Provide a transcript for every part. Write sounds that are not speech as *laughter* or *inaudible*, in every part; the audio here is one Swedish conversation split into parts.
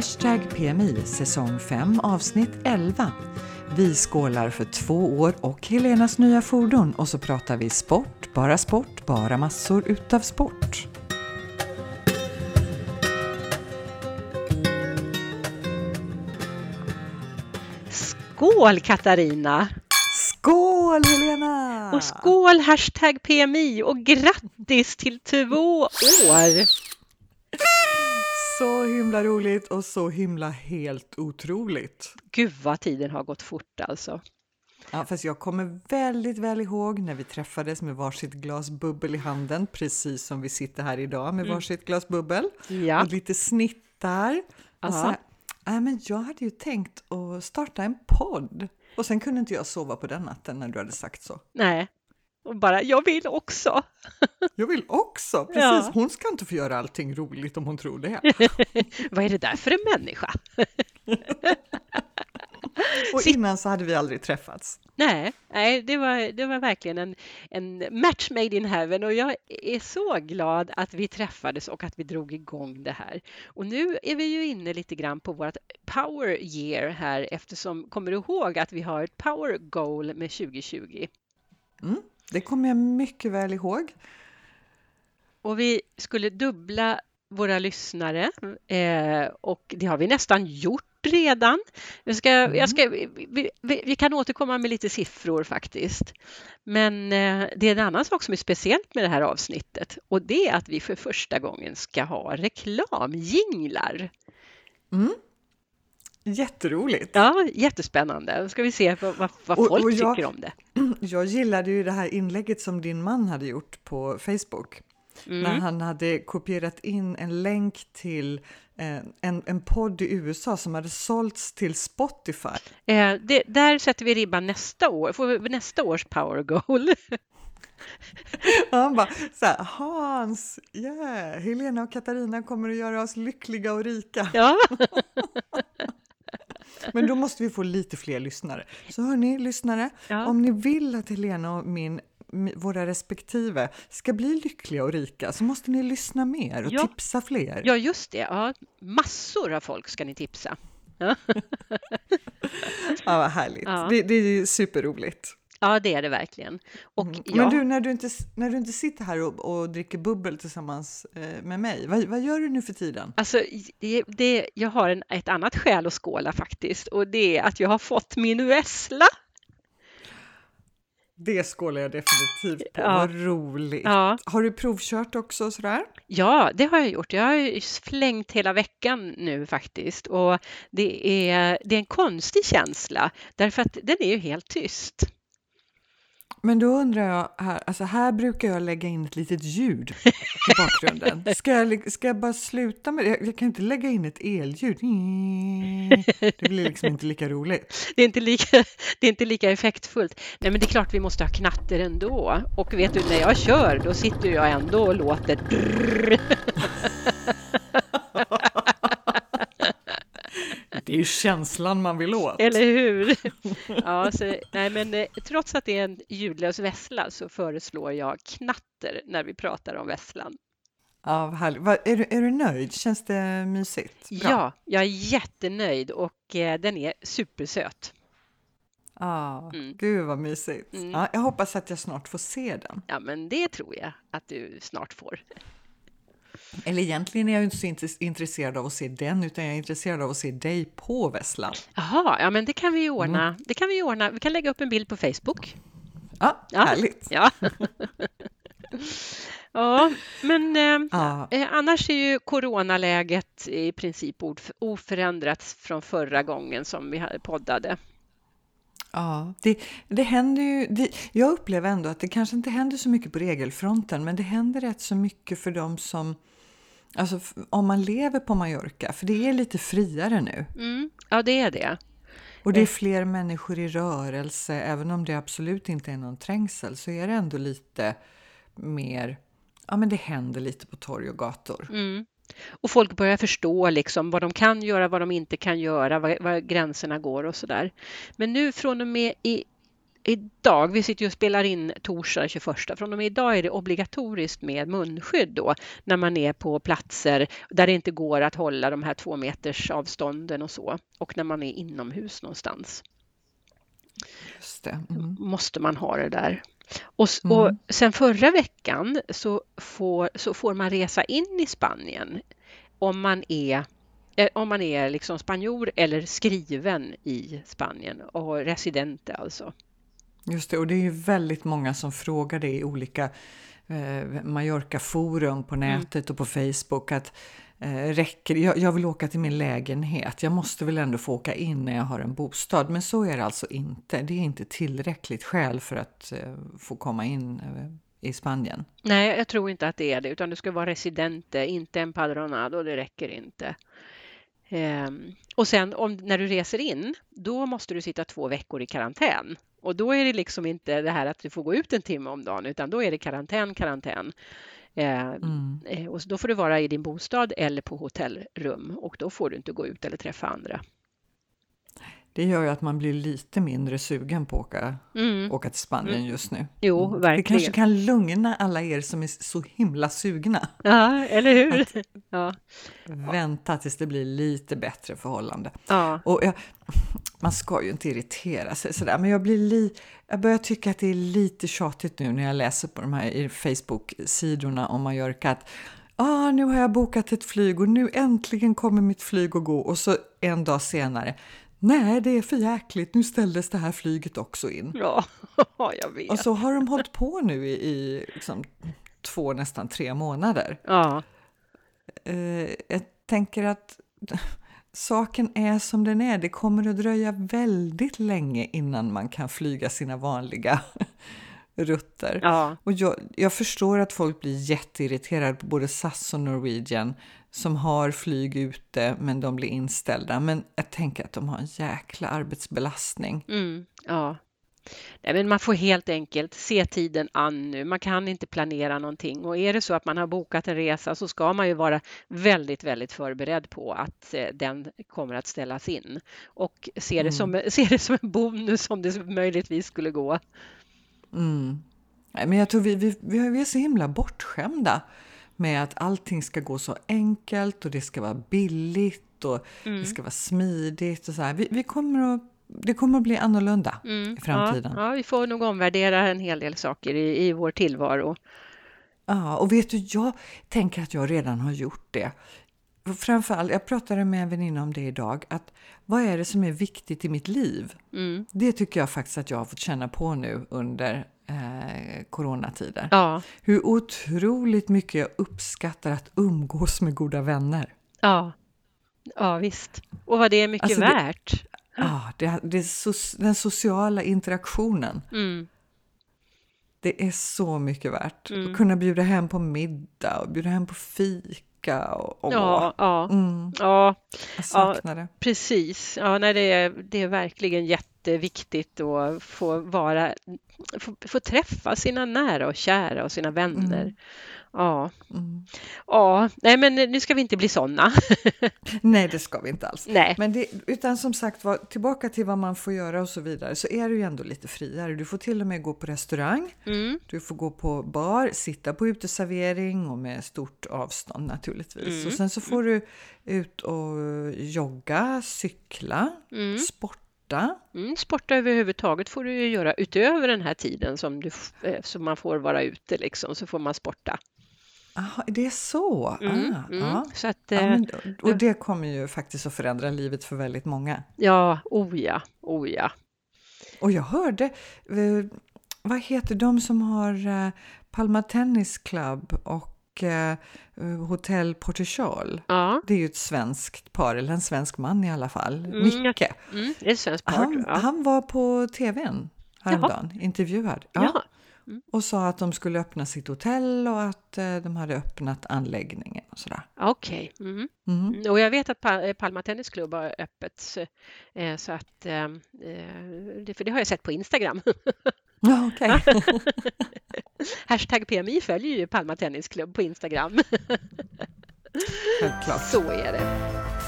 Hashtag PMI säsong 5 avsnitt 11. Vi skålar för två år och Helenas nya fordon och så pratar vi sport, bara sport, bara massor utav sport. Skål Katarina! Skål Helena! Och skål hashtag PMI och grattis till två år! Så himla roligt och så himla helt otroligt. Gud vad tiden har gått fort alltså. Ja, fast jag kommer väldigt väl ihåg när vi träffades med varsitt glas bubbel i handen, precis som vi sitter här idag med varsitt glas bubbel Ja, och lite snittar. Och så här, "Nej, men jag hade ju tänkt att starta en podd och sen kunde inte jag sova på den natten när du hade sagt så. nej. Och bara, jag vill också. *laughs* Jag vill också, precis. Ja. Hon ska inte få göra allting roligt om hon tror det. *laughs* Vad är det där för en människa? *laughs* Och innan så hade vi aldrig träffats. Nej, nej det, var, det var verkligen en, en match made in heaven och jag är så glad att vi träffades och att vi drog igång det här. Och nu är vi ju inne lite grann på vårt power year här eftersom, kommer du ihåg att vi har ett power goal med 2020? Det kommer jag mycket väl ihåg. Och vi skulle dubbla våra lyssnare eh, och det har vi nästan gjort redan. Vi, ska, jag ska, vi, vi, vi kan återkomma med lite siffror faktiskt. Men eh, det är en annan sak som är speciellt med det här avsnittet och det är att vi för första gången ska ha reklamjinglar. Jätteroligt! Ja, jättespännande. Då ska vi se vad, vad, vad Och- folk och jag- tycker om det. *clears throat* Jag gillade ju det här inlägget som din man hade gjort på Facebook. Mm. När han hade kopierat in en länk till eh, en, en podd i USA som hade sålts till Spotify. Eh, det, där sätter vi ribban nästa år, får vi nästa års power goal. Och *laughs* han bara så här, Hans, yeah, Helena och Katarina kommer att göra oss lyckliga och rika. Ja. *laughs* *laughs* Men då måste vi få lite fler lyssnare. Så hörni, lyssnare, Ja. om ni vill att Helena och min, mi- våra respektive ska bli lyckliga och rika så måste ni lyssna mer och Ja. tipsa fler. Ja, just det. Ja, massor av folk ska ni tipsa. *laughs* Ja, vad härligt. Ja. Det, det är superroligt. Ja det är det verkligen. Och Mm. Men du, när du inte, när du inte sitter här och, och dricker bubbel tillsammans eh, med mig, vad, vad gör du nu för tiden? alltså, det, det, jag har en, ett annat skäl att skåla faktiskt och det är att jag har fått min Vessla. Det skålar jag definitivt på. Ja. Vad roligt. Ja. Har du provkört också sådär? Ja, det har jag gjort. Jag har flängt hela veckan nu faktiskt och det är, det är en konstig känsla därför att den är ju helt tyst. Men då undrar jag, här, alltså här brukar jag lägga in ett litet ljud i *laughs* bakgrunden. Ska jag, ska jag bara sluta med det? Jag, jag kan inte lägga in ett elljud. Det blir liksom inte lika roligt. Det är, inte lika, det är inte lika effektfullt. Nej, men det är klart vi måste ha knatter ändå. Och vet du, när jag kör, då sitter jag ändå och låter Det är ju känslan man vill åt. Eller hur? *laughs* Ja, så, nej, men eh, trots att det är en ljudlös vessla så föreslår jag knatter när vi pratar om vesslan. Ja, vad härligt. Vad- är, du, är du nöjd? Känns det mysigt? Bra. Ja, jag är jättenöjd och eh, den är supersöt. Ah, Mm. Gud vad mysigt. Mm. Ja, jag hoppas att jag snart får se den. Ja, men det tror jag att du snart får. Eller egentligen är jag inte så intress- intresserad av att se den, utan jag är intresserad av att se dig på Vesslan. Jaha, ja men det kan vi ju ordna. Det kan vi ordna. Vi kan lägga upp en bild på Facebook. Ja, Ja. härligt. Ja. *laughs* ja, men eh, Ja, eh, annars är ju coronaläget i princip oförändrat från förra gången som vi poddade. Ja. Det, det händer ju, det, jag upplever ändå att det kanske inte händer så mycket på regelfronten, men det händer rätt så mycket för dem som Alltså om man lever på Mallorca, för det är lite friare nu. Mm, ja, det är det. Och det är fler människor i rörelse, även om det absolut inte är någon trängsel så är det ändå lite mer, ja men det händer lite på torg och gator. Mm. Och folk börjar förstå liksom vad de kan göra, vad de inte kan göra, var, var gränserna går och sådär. Men nu från och med i, idag, vi sitter ju och spelar in torsdag 21, från och med idag är det obligatoriskt med munskydd då när man är på platser där det inte går att hålla de här två meters avstånden och så och när man är inomhus någonstans. Just. Mm. Måste man ha det där. Och, och Mm. sen förra veckan så får, så får man resa in i Spanien om man är eh, om man är liksom spanjor eller skriven i Spanien och residente alltså. Just det, och det är ju väldigt många som frågar det i olika eh, Mallorca-forum på nätet och på Facebook att eh, räcker jag, jag vill åka till min lägenhet, jag måste väl ändå få åka in när jag har en bostad. Men så är det alltså inte. Det är inte tillräckligt skäl för att eh, få komma in eh, i Spanien. Nej, jag tror inte att det är det, utan du ska vara residente, eh, inte en padronado, det räcker inte. Um, och sen om, när du reser in, då måste du sitta två veckor i karantän. Och då är det liksom inte det här att du får gå ut en timme om dagen, utan då är det karantän, karantän. Ehm, Mm. eh, och då får du vara i din bostad eller på hotellrum och då får du inte gå ut eller träffa andra. Det gör ju att man blir lite mindre sugen på att åka, Mm. åka till Spanien just nu. Jo, Mm. Det verkligen. kanske kan lugna alla er som är så himla sugna. Ja, eller hur? *laughs* Ja, Vänta tills det blir lite bättre förhållande. ja, Och jag, man ska ju inte irritera sig sådär, men jag, blir li, jag börjar tycka att det är lite tjatigt nu när jag läser på de här Facebook-sidorna om Mallorca att ah, nu har jag bokat ett flyg och nu äntligen kommer mitt flyg att gå och så en dag senare Nej, det är för jäkligt. Nu ställdes det här flyget också in. *laughs* ja, jag vet. Och så har de hållit på nu i, i liksom, två, nästan tre månader. Ja, Eh, jag tänker att *laughs* saken är som den är. Det kommer att dröja väldigt länge innan man kan flyga sina vanliga *laughs* rutter. ja, Och jag, jag förstår att folk blir jätteirriterade på både SAS och Norwegian som har flyg ute men de blir inställda. Men jag tänker att de har en jäkla arbetsbelastning. mm, ja. Nej, men man får helt enkelt se tiden an nu. Man kan inte planera någonting och är det så att man har bokat en resa så ska man ju vara väldigt, väldigt förberedd på att eh, den kommer att ställas in och se det, som, se det som en bonus om det möjligtvis skulle gå. Mm. Nej, men jag tror vi, vi, vi är så himla bortskämda med att allting ska gå så enkelt och det ska vara billigt och det ska vara smidigt och så här. Vi, vi kommer att, det kommer att bli annorlunda Mm, i framtiden. Ja, ja, vi får nog omvärdera en hel del saker i, i vår tillvaro. Ja, och vet du, jag tänker att jag redan har gjort det. Framförallt, jag pratade med en väninna om det idag, att vad är det som är viktigt i mitt liv? Mm. Det tycker jag faktiskt att jag har fått känna på nu under eh, coronatider. Ja, Hur otroligt mycket jag uppskattar att umgås med goda vänner. ja, ja visst. Och vad det är mycket Alltså det- värt. Det, det är so, den sociala interaktionen, Mm. det är så mycket värt. Mm. Att kunna bjuda hem på middag och bjuda hem på fika. Och, och Ja, ja, Mm, ja, jag saknar det. precis. Ja, nej, det, är, det är verkligen jätteviktigt att få vara, få, få träffa sina nära och kära och sina vänner. Mm. Ja, Mm. ja, nej men nu ska vi inte bli sådana. *laughs* Nej, det ska vi inte alls. nej, Men det, utan som sagt var, tillbaka till vad man får göra och så vidare, så är det ju ändå lite friare. Du får till och med gå på restaurang, mm, du får gå på bar, sitta på uteservering och med stort avstånd naturligtvis. Mm. Och sen så får du ut och jogga, cykla, mm, sporta. mm. Sporta överhuvudtaget får du ju göra utöver den här tiden som, du, eh, som man får vara ute liksom, så får man sporta. Aha, det är så? Mm, ah, mm. ja. Så att, Ja, eh, men, och det kommer ju faktiskt att förändra livet för väldigt många. ja, oh ja, oh ja. Och jag hörde, eh, vad heter de som har eh, Palma Tennis Club och Hotel Portugal? Ja, Det är ju ett svenskt par, eller en svensk man i alla fall, Mm, Micke. mm, det är ett svenskt par. Han, han var på tvn häromdagen, intervjuad. Ja. Ja. Och sa att de skulle öppna sitt hotell och att eh, de hade öppnat anläggningen och sådär. Okej. Mm. Mm. Mm, Och jag vet att eh, Palma Tennisklubb har öppet så, eh, så att det, för det har jag sett på Instagram. *laughs* Ja, okej. *laughs* Hashtag PMI följer ju Palma Tennisklubb på Instagram. Självklart. Så är det.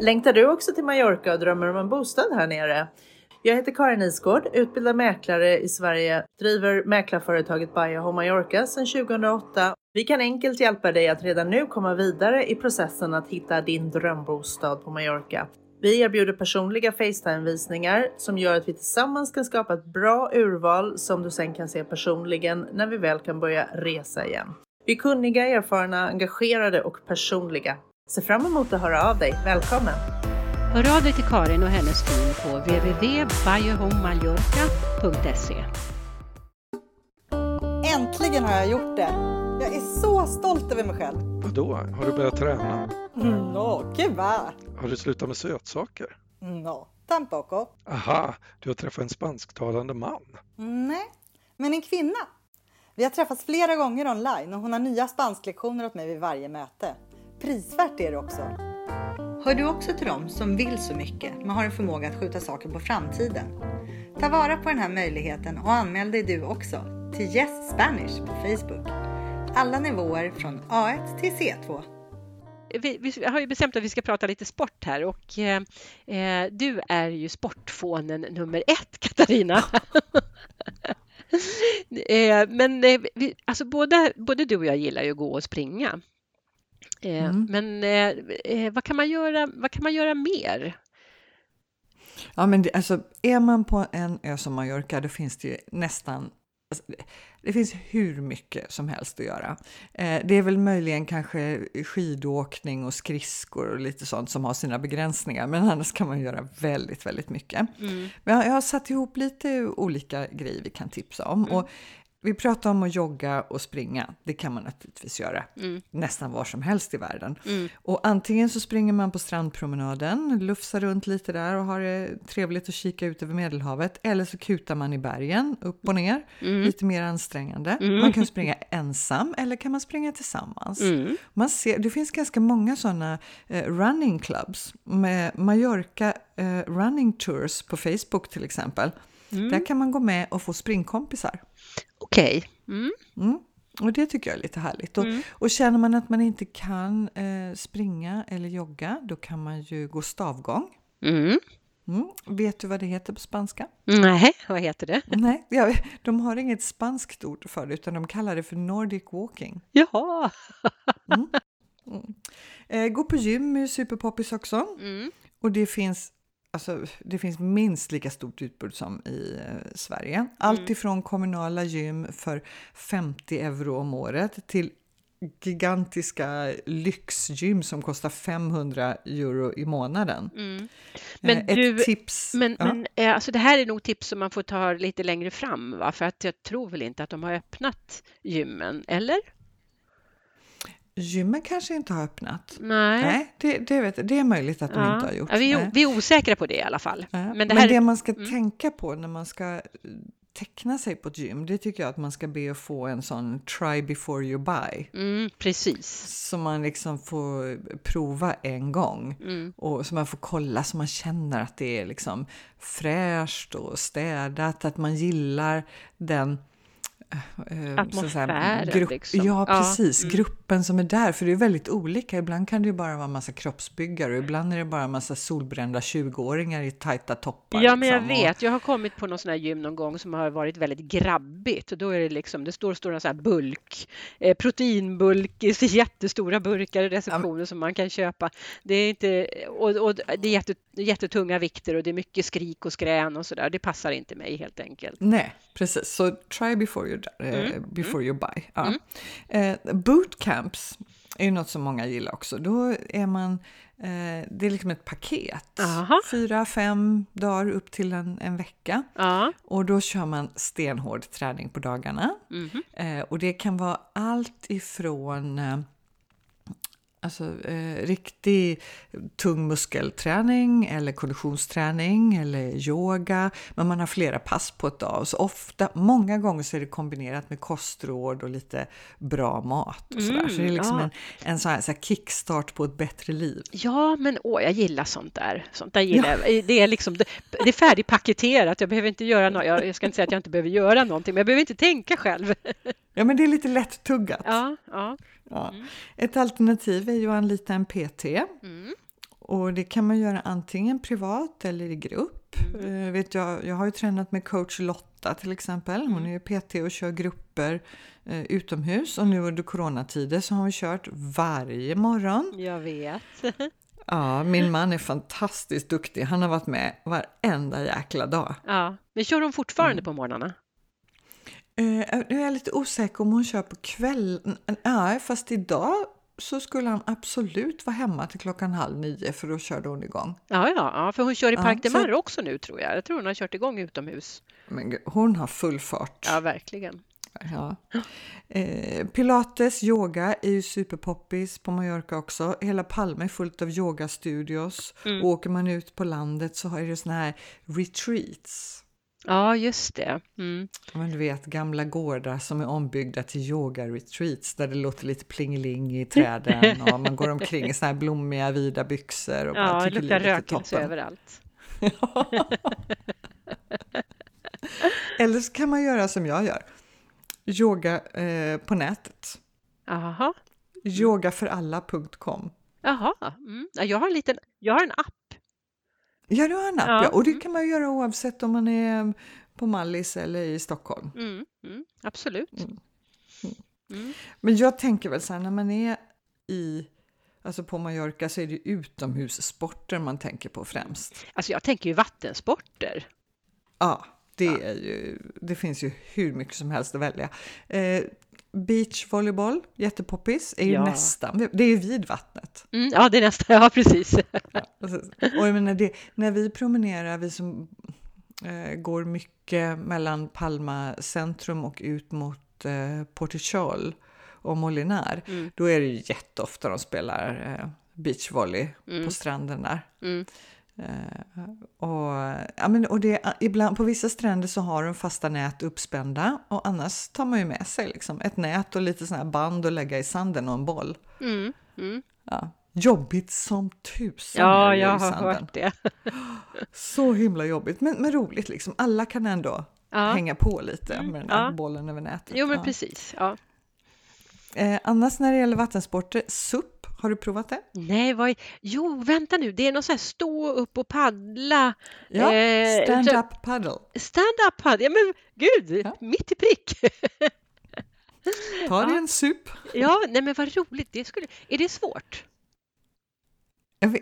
Längtar du också till Mallorca och drömmer om en bostad här nere? Jag heter Karin Isgård, utbildad mäklare i Sverige, driver mäklarföretaget Buy Home Mallorca sedan 2008. Vi kan enkelt hjälpa dig att redan nu komma vidare i processen att hitta din drömbostad på Mallorca. Vi erbjuder personliga Facetime-visningar som gör att vi tillsammans kan skapa ett bra urval som du sen kan se personligen när vi väl kan börja resa igen. Vi är kunniga, erfarna, engagerade och personliga. Se fram emot att höra av dig. Välkommen! Hör av dig till Karin och hennes team på www.biohomemallorca.se. Äntligen har jag gjort det! Jag är så stolt över mig själv. Vadå, har du börjat träna? No, que va! Har du slutat med sötsaker? No, tampoco. Aha, du har träffat en spansktalande man. Nej, men en kvinna. Vi har träffats flera gånger online och hon har nya spansklektioner åt mig vid varje möte. Prisvärt är det också. Hör du också till dem som vill så mycket men har en förmåga att skjuta saker på framtiden? Ta vara på den här möjligheten och anmäl dig du också till Yes Spanish på Facebook. Alla nivåer från A1 till C2. Vi, vi, har ju bestämt att vi ska prata lite sport här och eh, du är ju sportfånen nummer ett, Katarina. *laughs* *laughs* eh, men eh, vi, alltså både, både du och jag gillar ju att gå och springa. Eh, mm. Men eh, eh, vad, kan man göra, vad kan man göra mer? Ja, men det, alltså, är man på en ö som Mallorca, då finns det ju nästan Alltså, det finns hur mycket som helst att göra. Eh, det är väl möjligen kanske skidåkning och skridskor och lite sånt som har sina begränsningar, men annars kan man göra väldigt, väldigt mycket. Mm. Men jag, har satt ihop lite olika grejer vi kan tipsa om. Mm. Och vi pratar om att jogga och springa. Det kan man naturligtvis göra mm. nästan var som helst i världen. Mm. Och antingen så springer man på strandpromenaden, lufsar runt lite där och har det trevligt att kika ut över Medelhavet. Eller så kutar man i bergen, upp och ner, mm. lite mer ansträngande. Mm. Man kan springa ensam eller kan man springa tillsammans. Mm. Man ser, det finns ganska många sådana eh, running clubs med Mallorca eh, running tours på Facebook till exempel. Mm. Där kan man gå med och få springkompisar. Okej. Okay. Mm. Mm. Och det tycker jag är lite härligt. Och, mm. och känner man att man inte kan eh, springa eller jogga, då kan man ju gå stavgång. Mm. Mm. Vet du vad det heter på spanska? Nej, vad heter det? *laughs* Nej, ja, de har inget spanskt ord för det, utan de kallar det för Nordic walking. Jaha! mm. Mm. Eh, gå på gym är superpoppis också. Mm. Och det finns Alltså, det finns minst lika stort utbud som i eh, Sverige. Allt mm. ifrån kommunala gym för 50 euro om året till gigantiska lyxgym som kostar 500 euro i månaden. Mm. Eh, men Ett du, tips. Men, ja. men eh, alltså det här är nog tips som man får ta lite längre fram, va? för att jag tror väl inte att de har öppnat gymmen, eller? Gymmen kanske inte har öppnat. Nej, Nej det, det, vet, det är möjligt att de ja. inte har gjort. Ja, vi, är, vi, är osäkra på det i alla fall. Ja. Men, det, här... Men det man ska mm. tänka på när man ska teckna sig på ett gym, det tycker jag att man ska be att få en sån try before you buy. Mm, precis. Som man liksom får prova en gång mm. och så man får kolla så man känner att det är liksom fräscht och städat, att man gillar den Eh, Atmosfären grupp, liksom. Ja, precis. Ja. Mm. Gruppen som är där. För det är väldigt olika. Ibland kan det ju bara vara en massa kroppsbyggare och ibland är det bara en massa solbrända 20-åringar i tajta toppar. Ja, men jag liksom. vet. Jag har kommit på någon sån här gym någon gång som har varit väldigt grabbigt och då är det liksom, det står stora så här bulk, eh, proteinbulk i *laughs* jättestora burkar i receptionen ja. som man kan köpa. Det är inte, och, och det är jätte, jättetunga vikter och det är mycket skrik och skrän och så där. Det passar inte mig helt enkelt. Nej, precis. Så try before you Eh, mm. before you buy. Ja. Mm. Eh, bootcamps är ju något som många gillar också. Då är man, eh, det är liksom ett paket. Aha. Fyra, fem dagar upp till en, en vecka. Aha. Och då kör man stenhård träning på dagarna. Mm. Eh, och det kan vara allt ifrån eh, Alltså eh, riktig tung muskelträning eller konditionsträning eller yoga. Men man har flera pass på ett dag. Så ofta, många gånger så är det kombinerat med kostråd och lite bra mat. Och. Mm, så det är liksom ja. en, en sån här, så här, kickstart på ett bättre liv. Ja, men åh, jag gillar sånt där. Sånt där gillar ja. Det är, liksom, det, det är färdigpaketerat. Jag behöver inte göra något. Jag, jag ska inte säga att jag inte behöver göra någonting, men jag behöver inte tänka själv. Ja, men det är lite lätt tuggat. Ja, ja. Ja. Mm. Ett alternativ är ju att anlita en PT. Mm. Och det kan man göra antingen privat eller i grupp. Eh, vet jag, jag har ju tränat med coach Lotta till exempel. Hon är ju PT och kör grupper eh, utomhus. Och nu under coronatider så har vi kört varje morgon. Jag vet. *laughs* Ja, min man är fantastiskt duktig. Han har varit med varenda jäkla dag. Ja, men kör hon fortfarande på morgnarna? Eh, nu är jag lite osäker om hon kör på kvällen. Nej, fast idag så skulle han absolut vara hemma till klockan halv nio för då körde hon igång. Ja, ja, ja för hon kör i Ja, Parc de så- Mar också nu tror jag. Jag tror hon har kört igång utomhus. Men hon har full fart. Ja, verkligen. Ja. Eh, pilates, yoga är ju superpoppis på Mallorca också. Hela Palma är fullt av yogastudios. Mm. Och åker man ut på landet så är det såna här retreats. Ja, just det. Mm. Men du vet gamla gårdar som är ombyggda till yoga-retreats där det låter lite plingeling i träden och man går omkring i såna här blommiga vida byxor och Ja, det luktar rökelse överallt. *laughs* Eller så kan man göra som jag gör. Yoga eh, på nätet. Jaha, Yogaföralla.com. jaha. Mm. Ja, Jag har en liten, jag har en app. Ja, du har en app, Ja. ja. Och det kan man ju göra oavsett om man är på Mallis eller i Stockholm. Mm. Mm. Absolut. Mm. Mm. Men jag tänker väl så här, när man är i, alltså på Mallorca så är det utomhussporter man tänker på främst. Alltså jag tänker ju vattensporter. Ja, det, Ja. är ju, det finns ju hur mycket som helst att välja. Eh, beachvolleyboll, jättepoppis, är ju Ja. nästan, det är ju vid vattnet. Mm. Ja, det är nästa, ja precis. *laughs* Precis. Och jag menar det, när vi promenerar, vi som eh, går mycket mellan Palma centrum och ut mot eh, Portichol och Molinar, Mm. då är det ju jätteofta de spelar eh, beachvolley Mm. på stranden där. Eh, och, ja, men, och det, ibland, på vissa stränder så har de fasta nät uppspända och annars tar man ju med sig liksom, ett nät och lite här band att lägga i sanden och en boll. Mm. Mm. Ja. Jobbigt som tusan Ja, jag har hört det. *gasps* Så himla jobbigt, men, men roligt liksom. Alla kan ändå Ja. hänga på lite Mm, med den där ja. bollen över nätet. Jo, men precis. Ja. eh, annars när det gäller vattensporter, SUP, har du provat det? Nej, vad är... Jo, vänta nu. Det är något så här stå upp och paddla. Ja, Eh, så- stand-up paddle. Stand-up paddle. Ja, men gud, Ja. mitt i prick. Ta dig Ja. en SUP. Ja, nej men vad roligt. Det skulle... Är det svårt?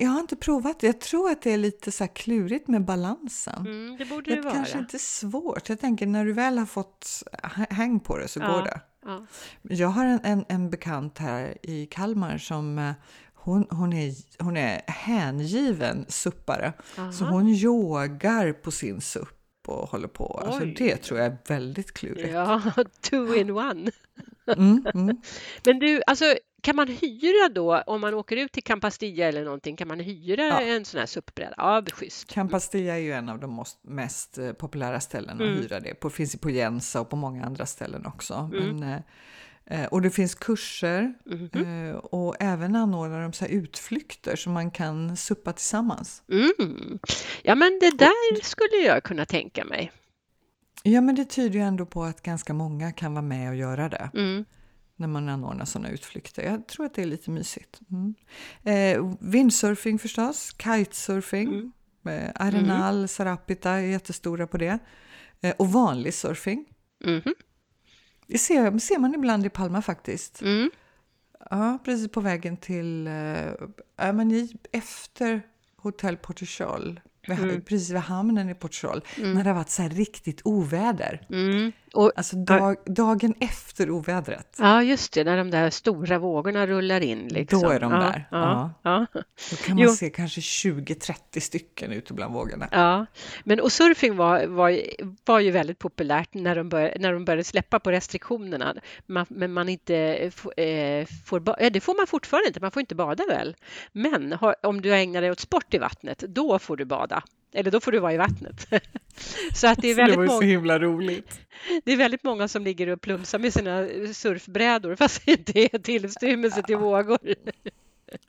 Jag, har inte provat det. Jag tror att det är lite så klurigt med balansen. Mm, det borde Det det är vara. kanske inte svårt. Jag tänker när du väl har fått häng på det så Ja. går det. Ja. Jag har en, en, en bekant här i Kalmar som eh, hon, hon, är, hon är hängiven suppare. Så Aha. hon yogar på sin supp och håller på. Alltså det tror jag är väldigt klurigt. Ja, *laughs* two in one. Mm, mm. Men du, alltså kan man hyra då, om man åker ut till Campastilla eller någonting, kan man hyra Ja. en sån här SUP-bräda? Ja, det schysst. Campastilla är ju en av de mest eh, populära ställena Mm. att hyra det på. finns i Poyensa och på många andra ställen också. Mm. Men, eh, eh, och det finns kurser eh, och även anordnar de så här utflykter så man kan suppa tillsammans. Mm. Ja, men det där skulle jag kunna tänka mig. Ja, men det tyder ju ändå på att ganska många kan vara med och göra det Mm. När man anordnar sådana utflykter. Jag tror att det är lite mysigt. Mm. Eh, windsurfing förstås, kitesurfing. Mm. Eh, Arenal, Sarapita är jättestora på det. Eh, och vanlig surfing. Mhm. Det ser, ser man ibland i Palma faktiskt. Mm. Ja, precis på vägen till, eh, men i, efter Hotell Portugal, Mm. precis vid hamnen i Portugal, när det har varit så här riktigt oväder. Och, Alltså dag, dagen efter ovädret, ja, just det, när de där stora vågorna rullar in. Liksom. Då är de ja, där, Ja, ja. då kan man Jo. se kanske 20-30 stycken ute bland vågorna. Ja, men och surfing var, var, var ju väldigt populärt när de, bör, när de började släppa på restriktionerna. Man, men man inte eh, får, eh, det får man fortfarande inte, man får inte bada väl. Men har, om du ägnar dig åt sport i vattnet, då får du bada. Eller då får du vara i vattnet. *laughs* Så att det är, *laughs* Så det väldigt var ju så himla roligt. det är väldigt många som ligger och plumsar med sina surfbrädor fast det inte är tillstymmelse till vågor.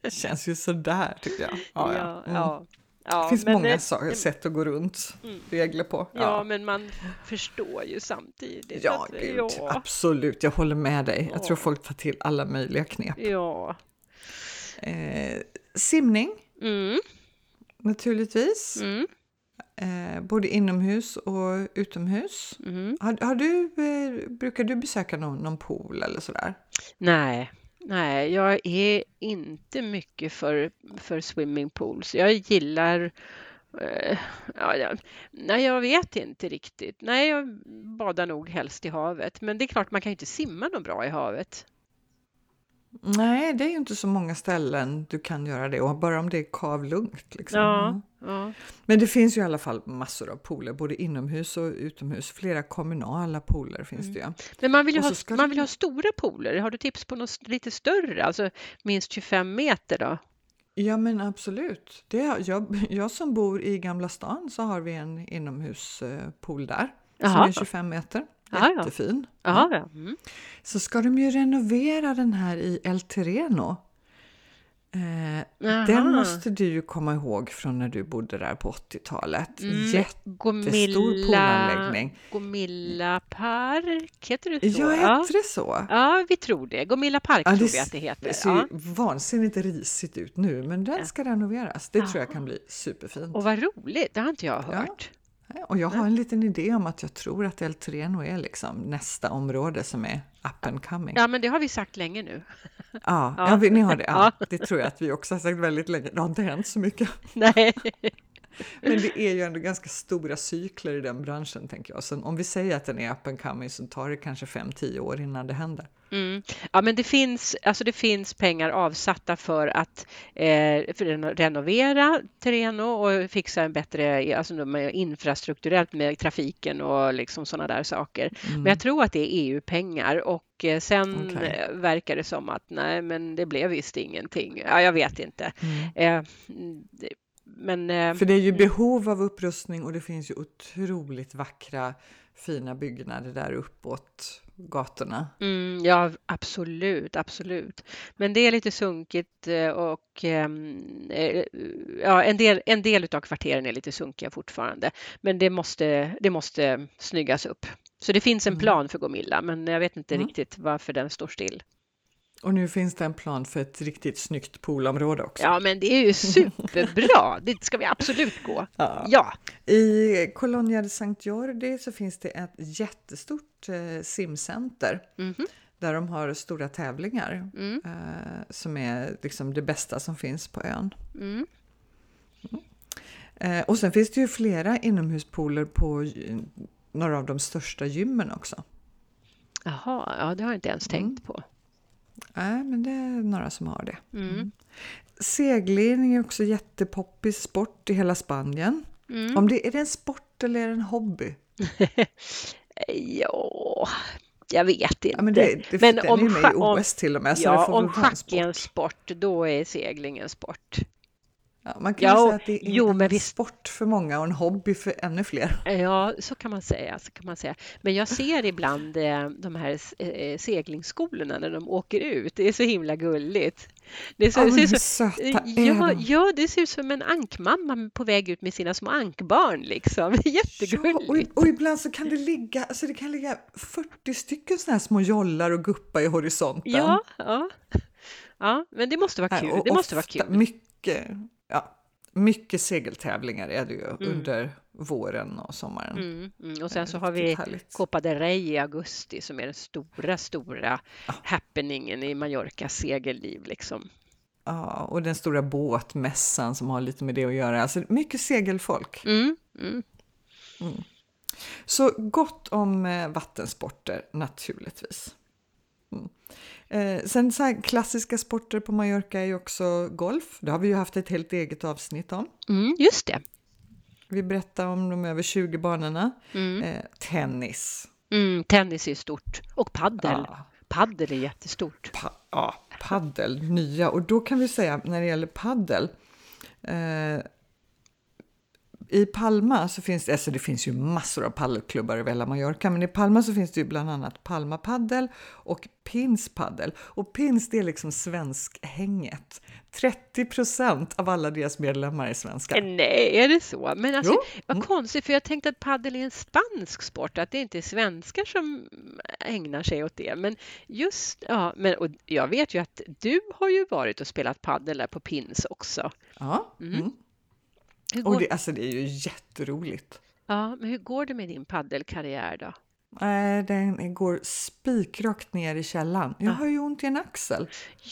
Det känns ju sådär tycker jag. Ja, ja. Ja, Mm. ja. Ja, det finns många sa- sätt att gå runt Mm. regler på. Ja, men man förstår ju samtidigt. Ja, att, gud, ja, absolut. Jag håller med dig. Jag tror Ja. folk tar till alla möjliga knep. ja. Eh, simning, Mm. Naturligtvis. Mm. Eh, både inomhus och utomhus. Mm. Har, har du, eh, brukar du besöka någon, någon pool eller sådär? Nej, nej, jag är inte mycket för, för swimmingpools. Jag gillar eh, Ja, ja, nej, jag vet inte riktigt. Nej, jag badar nog helst i havet. Men det är klart, man kan ju inte simma något bra i havet. Nej, det är ju inte så många ställen du kan göra det och bara om det är kavlugnt. Liksom. Ja, Mm. ja. Men det finns ju i alla fall massor av pooler, både inomhus och utomhus. Flera kommunala pooler finns det ju. Men man vill ju ha, man vill ha stora pooler. Har du tips på något lite större, alltså minst 25 meter då? Ja men absolut. Det, jag, *laughs* jag som bor i Gamla stan så har vi en inomhuspool där. Som Jaha. är 25 meter. Ja, ja. Jättefin. Jaha, ja. Mm. Så ska de ju renovera den här i El Terreno. Eh, den måste du ju komma ihåg från när du bodde där på 80-talet. Mm, Jättestor Gomilla, poolanläggning. Gomilla Park, heter det så? Ja, ja. heter det så? ja, vi tror det. Gomilla Park Ja, tror det vi s- att det heter. Det ser Ja. vansinnigt risigt ut nu, men den ska renoveras. Det tror jag kan bli superfint. Och vad roligt, det har inte jag Ja. Och jag har en liten idé om att jag tror att El Terreno är liksom nästa område som är up and coming. Ja, men det har vi sagt länge nu. *laughs* Ja, Ja. ja. ni har det. *laughs* Ja, det tror jag att vi också har sagt väldigt länge. Det har inte hänt så mycket. Nej. Men det är ju ändå ganska stora cykler i den branschen tänker jag. Så om vi säger att den är up and coming så tar det kanske 5-10 år innan det händer. Mm. Ja, men det finns, alltså det finns pengar avsatta för att eh, för reno- renovera Terreno och fixa en bättre alltså med infrastrukturellt med trafiken och liksom sådana där saker. Men jag tror att det är EU-pengar och eh, sen eh, verkar det som att nej, men det blev visst ingenting. Ja, jag vet inte. Eh, mm, det- men eh, För det är ju behov av upprustning och det finns ju otroligt vackra fina byggnader där uppåt gatorna. Mm, ja, absolut, absolut. Men det är lite sunkigt eh, och ehm, eh, ja, en del, en del utav kvarteren är lite sunkiga fortfarande. Men det måste, det måste snyggas upp. Så det finns en plan för Gomilla, men jag vet inte Mm. riktigt varför den står still. Och nu finns det en plan för ett riktigt snyggt poolområde också. Ja, men det är ju superbra. *laughs* Dit ska vi absolut gå. Ja. Ja, I Colonia de Sankt Jordi så finns det ett jättestort eh, simcenter Mhm. där de har stora tävlingar Mm. eh, som är liksom det bästa som finns på ön. Mm. Eh, och sen finns det ju flera inomhuspooler på några av de största gymmen också. Jaha, ja, det har jag inte ens tänkt på. Nej, men det är några som har det. Mm. Segling är också jättepoppis sport i hela Spanien. Mm. Om det, är det en sport eller är det en hobby? *laughs* Ja, jag vet inte. Ja, men det, det, Men om med i scha- om- OS till och med. Så Ja, om schack är en sport, då är segling en sport. Ja, man kan Ja, säga att det är jo, en visst. sport för många och en hobby för ännu fler. Ja, så kan man säga. Så kan man säga. Men jag ser ibland eh, de här eh, seglingsskolorna när de åker ut. Det är så himla gulligt. Det så, Ja, ser så, ja, ja, det ser ut som en ankmamma på väg ut med sina små ankbarn. Liksom. *laughs* Ja, Jättegulligt. och, och ibland så kan det ligga, alltså det kan ligga 40 stycken såna här små jollar och guppa i horisonten. Ja, ja. ja, men det måste vara kul. Det måste vara kul. Mycket, ja, mycket segeltävlingar är det ju Mm. under våren och sommaren. Mm, mm. Och sen så Eh, har vi härligt. Copa del Rey i augusti som är den stora, stora happeningen i Mallorcas segelliv. Liksom. Ja, och den stora båtmässan som har lite med det att göra. Alltså mycket segelfolk. Mm, mm. Så gott om eh, vattensporter naturligtvis. Eh, sen så här, klassiska sporter på Mallorca är ju också golf. Det har vi ju haft ett helt eget avsnitt om. Mm, just det. Vi berättar om de över 20 banorna. Mm. Eh, tennis. Mm, tennis är stort. Och paddel. Ja. Paddel är jättestort. Pa- ja, paddel, nya. Och då kan vi säga när det gäller paddel. Eh, I Palma så finns det, alltså det finns ju massor av paddelklubbar över hela Mallorca, men i Palma så finns det ju bland annat Palma Paddel och Pins Paddel. Och Pins det är liksom svenskhänget. 30 procent av alla deras medlemmar är svenskar. Nej, är det så? Men alltså, Jo. vad Mm. konstigt, för jag tänkte att paddel är en spansk sport, att det inte är svenskar som ägnar sig åt det. Men just, ja, men och jag vet ju att du har ju varit och spelat paddel där på Pins också. Ja, Mm. mm. Hur Och går, det, alltså det är ju jätteroligt. ja, men hur går det med din paddelkarriär då? Den går spikrakt ner i källan. Jag Ja. har ju ont i en axel.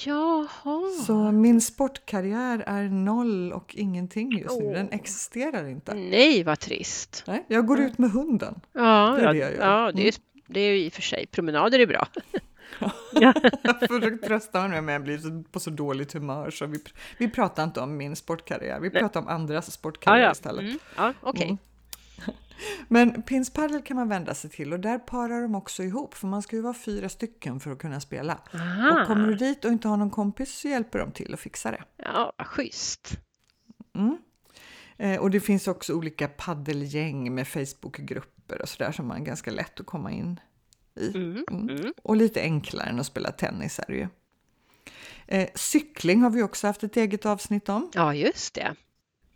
Jaha. Så min sportkarriär är noll och ingenting just nu. Den existerar inte. Nej, vad trist. Nej, jag går ut med hunden. Ja, Det är det jag gör. ja det, är, det är ju i och för sig. Promenader är bra. *laughs* Jag *laughs* försöker trösta med att jag blir på så dåligt humör så vi, vi pratar inte om min sportkarriär. Vi pratar om andras sportkarriär ja. istället. Mm, ja okej. Mm. *laughs* Men pinspaddel kan man vända sig till och där parar de också ihop för man ska ju vara fyra stycken för att kunna spela. Aha. Och kommer du dit och inte har någon kompis så hjälper de till att fixa det. Ja, vad schysst. Mm. Eh, och det finns också olika paddelgäng med Facebookgrupper och sådär som man ganska lätt att komma in i. Mm, Mm. mm. Och lite enklare än att spela tennis är det ju. Eh, cykling har vi också haft ett eget avsnitt om. Ja, just det.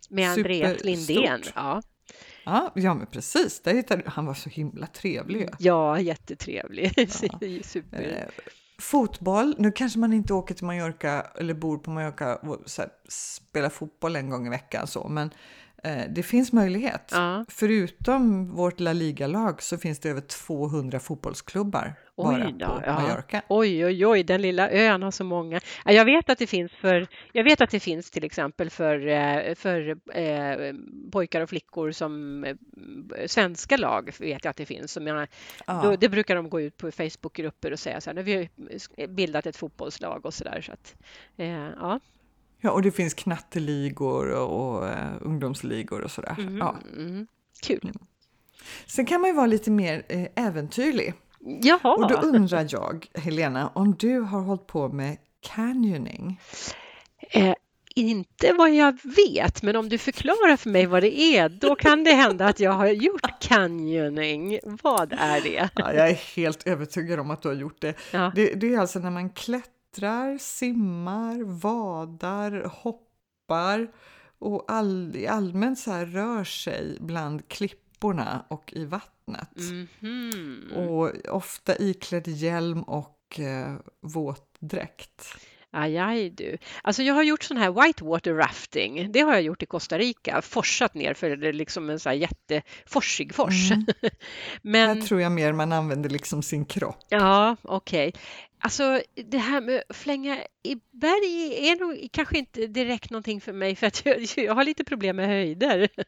Med Andreas. Lindén. Ja. Ja, ja men precis. Där hittade, han var så himla trevlig. ja, jättetrevlig. *laughs* Super. Eh, fotboll, nu kanske man inte åker till Mallorca eller bor på Mallorca och så här, spelar fotboll en gång i veckan så, men det finns möjlighet. Ja. Förutom vårt La Liga-lag så finns det över 200 fotbollsklubbar bara Oj då, på ja. Mallorca. Oj, oj, oj, den lilla ön har så många. Ja, Jag vet att det finns för, jag vet att det finns till exempel för, eh, för eh, pojkar och flickor som eh, svenska lag vet jag att det finns. Som jag, Ja. då, det brukar de gå ut på Facebookgrupper och säga så här, nu har vi bildat ett fotbollslag och så där. Så att, eh, ja. Ja, och det finns knatteligor och, och eh, ungdomsligor och sådär. Mm, Ja. mm. Kul. Sen kan man ju vara lite mer eh, äventyrlig. Jaha. Och då undrar jag, Helena, om du har hållit på med canyoning? Eh, inte vad jag vet, men om du förklarar för mig vad det är, då kan det hända att jag har gjort canyoning. Vad är det? Ja, jag är helt övertygad om att du har gjort det. Ja. Det, det är alltså när man klättrar, simmar, vadar, hoppar och all, allmänt så här rör sig bland klipporna och i vattnet. Mhm. Och ofta iklädd hjälm och eh, våtdräkt. Aj, aj du. Alltså jag har gjort sån här whitewater rafting. Det har jag gjort i Costa Rica. Forsat ner för det är liksom en sån här jätteforsig fors. Mm. *laughs* Men Här tror jag mer man använder liksom sin kropp. ja, okej. Alltså det här med att flänga i berg är nog kanske inte direkt någonting för mig för att jag, *laughs* jag har lite problem med höjder. *laughs*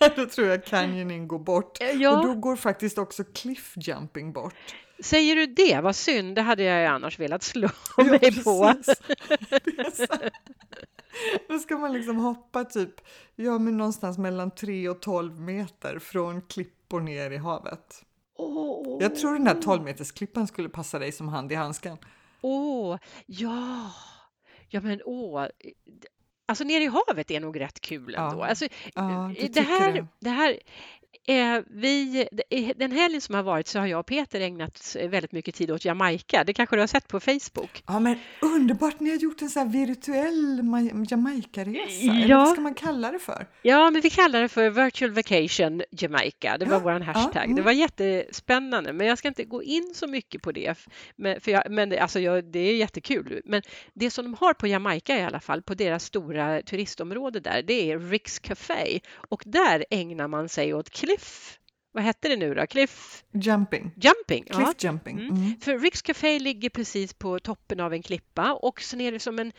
*laughs* Då tror jag canyoning går bort. Och Ja, då går faktiskt också cliffjumping bort. säger du det? Vad synd, det hade jag ju annars velat slå *laughs* Ja, mig precis. *laughs* på. Då ska man liksom hoppa typ ja, men någonstans mellan 3 och 12 meter från klippor ner i havet. Åh, Jag tror den här 12 meters klippan skulle passa dig som hand i handsken. Åh, ja. Ja, men åh. Alltså nere i havet är nog rätt kul Ja. ändå. Alltså, Ja, det, tycker här, det. det här eh, vi, den helgen som har varit så har jag och Peter ägnat väldigt mycket tid åt Jamaica. Det kanske du har sett på Facebook? Ja, men underbart! Ni har gjort en här virtuell Ma- Jamaica-resa. Ja. vad ska man kalla det för? Ja, men vi kallar det för Virtual Vacation Jamaica. Det var Ja, vår ja, hashtag. mm. Det var jättespännande, men jag ska inte gå in så mycket på det. Men, för jag, men det- alltså jag, det är jättekul. Men det som de har på Jamaica i alla fall, på deras stora turistområde där, det är Rick's Café. Och där ägnar man sig åt cliff... Vad hette det nu då? Cliff Jumping. jumping. ja. Cliff jumping. Mm. Mm. För Rick's Café ligger precis på toppen av en klippa och sen är det som en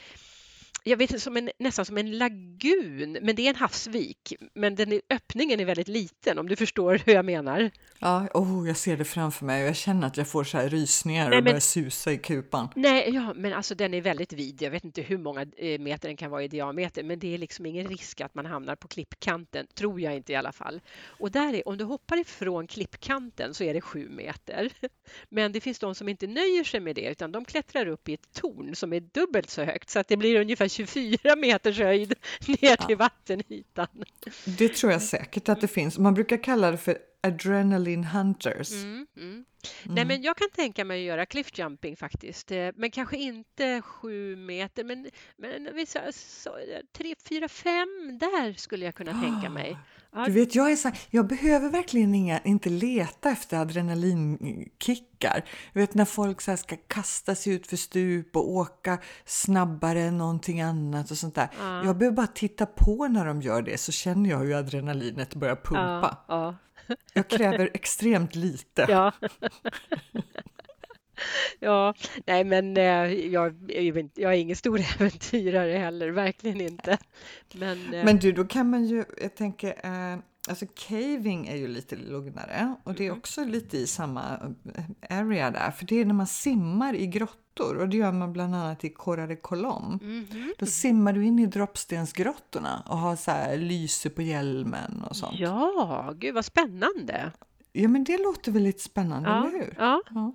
jag vet som en, nästan som en lagun, men det är en havsvik. Men den är, öppningen är väldigt liten om du förstår hur jag menar. Ja, oh, jag ser det framför mig och jag känner att jag får så här rysningar Nej, och men- börjar susa i kupan. Nej, ja, men alltså den är väldigt vid. Jag vet inte hur många eh, meter den kan vara i diameter, men det är liksom ingen risk att man hamnar på klippkanten, tror jag inte i alla fall. Och där är, om du hoppar ifrån klippkanten så är det sju meter. *laughs* Men det finns de som inte nöjer sig med det, utan de klättrar upp i ett torn som är dubbelt så högt, så att det blir ungefär 24 meters höjd ner till vattenytan. Det tror jag säkert att det finns. Man brukar kalla det för adrenaline hunters. Mm, mm. Nej, men jag kan tänka mig att göra cliffjumping faktiskt, Eh, men kanske inte sju meter, men, men vi sa, så, tre, fyra, fem, där skulle jag kunna tänka mig. Ja, Du vet, jag, är så jag behöver verkligen inga, inte leta efter adrenalinkickar. Du vet när folk så ska kasta sig ut för stup och åka snabbare än någonting annat och sånt där. Jag behöver bara titta på när de gör det så känner jag hur adrenalinet börjar pumpa. ja, Jag kräver extremt lite. ja. Ja, nej men eh, jag, är ju jag är ingen stor *laughs* äventyrare heller, verkligen inte. Men, eh, Men du, då kan man ju, jag tänker, eh, alltså caving är ju lite lugnare och det är också lite i samma eh, area där, för det är när man simmar i grottor och det gör man bland annat i Corra de Colom. Då simmar du in i droppstensgrottorna och har så här lyse på hjälmen och sånt. ja, gud vad spännande. Ja, men det låter väl lite spännande, Ja, eller hur? ja. Ja.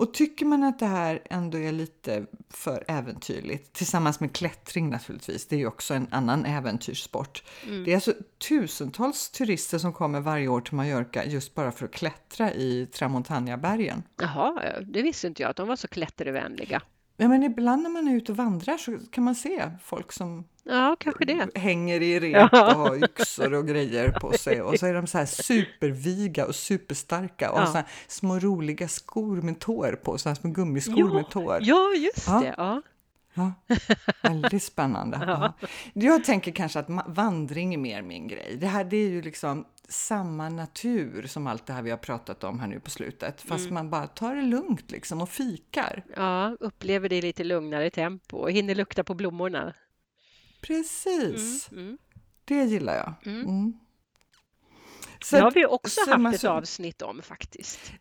Och tycker man att det här ändå är lite för äventyrligt, tillsammans med klättring naturligtvis, det är ju också en annan äventyrssport. Mm. Det är alltså tusentals turister som kommer varje år till Mallorca just bara för att klättra i Tramontana-bergen. Jaha, det visste inte jag att de var så klättervänliga. Ja, men ibland när man är ute och vandrar så kan man se folk som Ja, kanske det. hänger i rep och har yxor och grejer på sig och så är de så här superviga och superstarka och har Ja. så här små roliga skor med tår på, så här små gummiskor med tår. ja, just Ja. det. Ja. Ja, väldigt spännande. *laughs* Ja. Jag tänker kanske att vandring är mer min grej. Det här det är ju liksom samma natur som allt det här vi har pratat om här nu på slutet. Fast Mm. man bara tar det lugnt liksom och fikar. ja, upplever det i lite lugnare tempo och hinner lukta på blommorna. Precis, Mm. det gillar jag. Mm. Mm. Så Det har vi också så man haft ett avsnitt om faktiskt.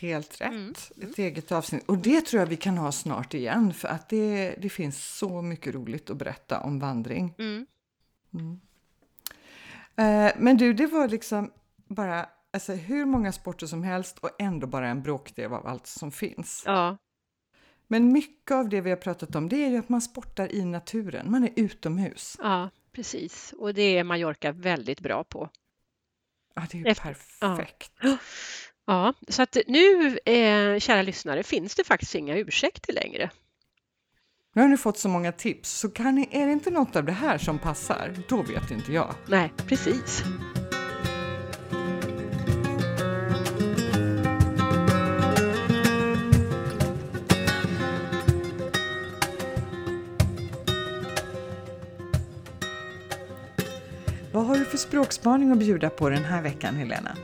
Helt rätt. Mm, Ett eget avsnitt. Och det tror jag vi kan ha snart igen för att det, det finns så mycket roligt att berätta om vandring. Eh, men du, det var liksom bara alltså, hur många sporter som helst och ändå bara en bråkdel av allt som finns. Ja, Men mycket av det vi har pratat om det är ju att man sportar i naturen, man är utomhus. ja, precis. Och det är Mallorca väldigt bra på. Ja, det är ju Efter- ja. perfekt. Ja, så att nu, eh, kära lyssnare, finns det faktiskt inga ursäkter längre. Nu har ni fått så många tips, så kan ni, är det inte något av det här som passar, då vet inte jag. Nej, precis. Vad har du för språkspaning att bjuda på den här veckan, Helena?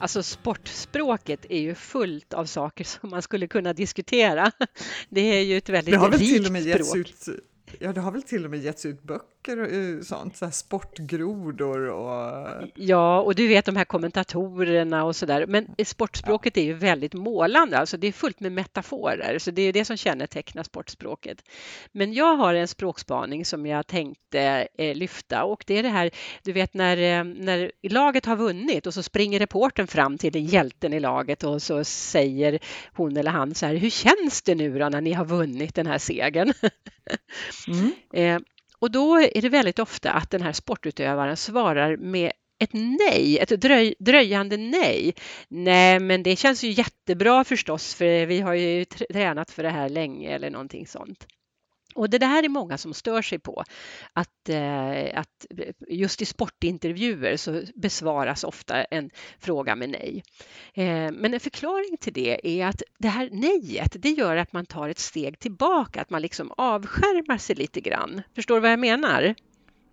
Alltså sportspråket är ju fullt av saker som man skulle kunna diskutera. *laughs* Det är ju ett väldigt rikt språk. ja, det har väl till och med getts ut böcker och eh, sånt, så sportgrodor och... Ja, och du vet de här kommentatorerna och sådär. Men sportspråket är ju väldigt målande, alltså det är fullt med metaforer, så det är det som kännetecknar sportspråket. Men jag har en språkspaning som jag tänkte eh, lyfta och det är det här, du vet när, eh, när laget har vunnit och så springer reporten fram till hjälten i laget och så säger hon eller han så här, hur känns det nu då när ni har vunnit den här segern? Mm. *laughs* Eh, och då är det väldigt ofta att den här sportutövaren svarar med ett nej, ett dröj, dröjande nej. Nej, men det känns ju jättebra förstås, för vi har ju tränat för det här länge eller någonting sånt. Och det där är många som stör sig på, att, eh, att just i sportintervjuer så besvaras ofta en fråga med nej. Eh, men en förklaring till det är att det här nejet, det gör att man tar ett steg tillbaka, att man liksom avskärmar sig lite grann. Förstår du vad jag menar?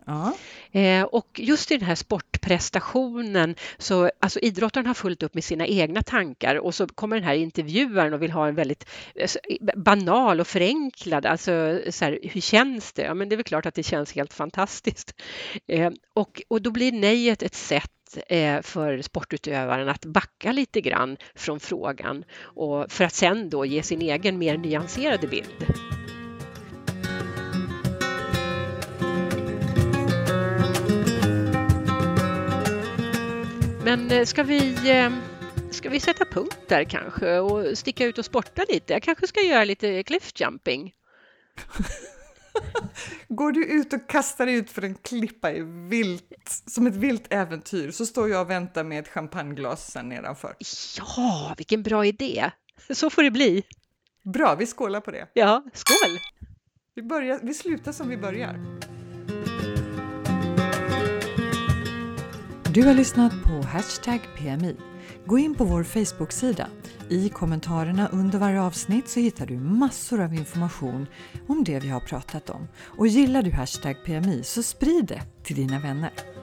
Ja. Eh, och just i den här sportprestationen så alltså idrottaren har fullt upp med sina egna tankar och så kommer den här intervjuaren och vill ha en väldigt eh, eh, banal och förenklad, alltså så här, hur känns det? Ja, men det är väl klart att det känns helt fantastiskt. Eh, och, och då blir nejet ett sätt eh, för sportutövaren att backa lite grann från frågan och för att sen då ge sin egen mer nyanserade bild. Men eh, ska vi, eh, ska vi sätta punkt där kanske och sticka ut och sporta lite? Jag kanske ska göra lite cliffjumping. *laughs* Går du ut och kastar dig ut för en klippa i vilt, som ett vilt äventyr så står jag och väntar med ett champagneglas sen nedanför. Ja, vilken bra idé! Så får det bli. Bra, vi skålar på det. Ja, skål! Vi, börjar, vi slutar som vi börjar. Du har lyssnat på Hashtag PMI. Gå in på vår Facebook-sida. I kommentarerna under varje avsnitt så hittar du massor av information om det vi har pratat om. Och gillar du Hashtag PMI så sprid det till dina vänner.